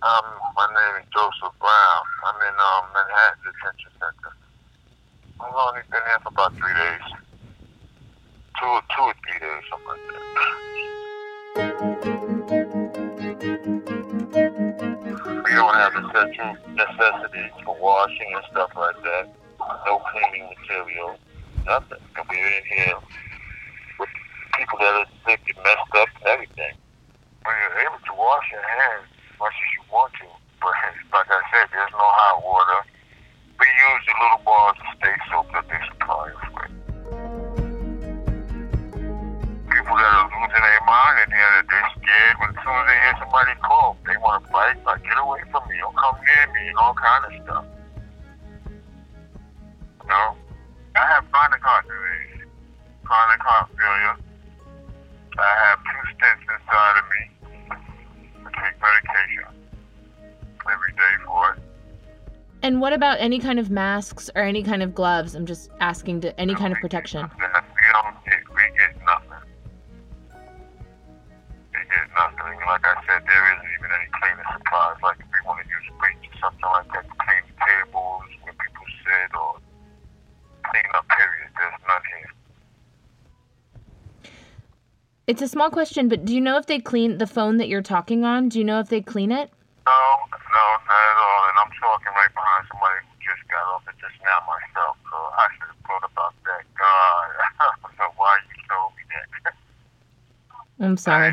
Um, my name is Joseph Brown. I'm in um, Manhattan Detention Center. I've only been here for about three days. Two, two or three days, something like that. We don't have essential necessities for washing and stuff like that. No cleaning material, nothing. And we're in here with people that are sick and messed up and everything. Well, you're able to wash your hands much as you want to, but like I said, there's no hot water. We use the little balls of stay soap that they supply us with. People that are losing their mind in here, that they're scared when as soon as they hear somebody call, they want to fight, like, get away from me, don't come near me, and all kind of stuff. You know? I have chronic heart disease, chronic heart And what about any kind of masks or any kind of gloves? I'm just asking to any kind of protection. We don't get, we get nothing. We get nothing. Like I said, there isn't even any cleaning supplies. Like if we want to use bleach or something like that to clean tables where people sit or clean up period, there's here. It's a small question, but do you know if they clean the phone that you're talking on? Do you know if they clean it? No, no, not at all. Talking right behind somebody who just got off it just now myself. So I should have thought about that. God, I don't know why you told me that. I'm sorry.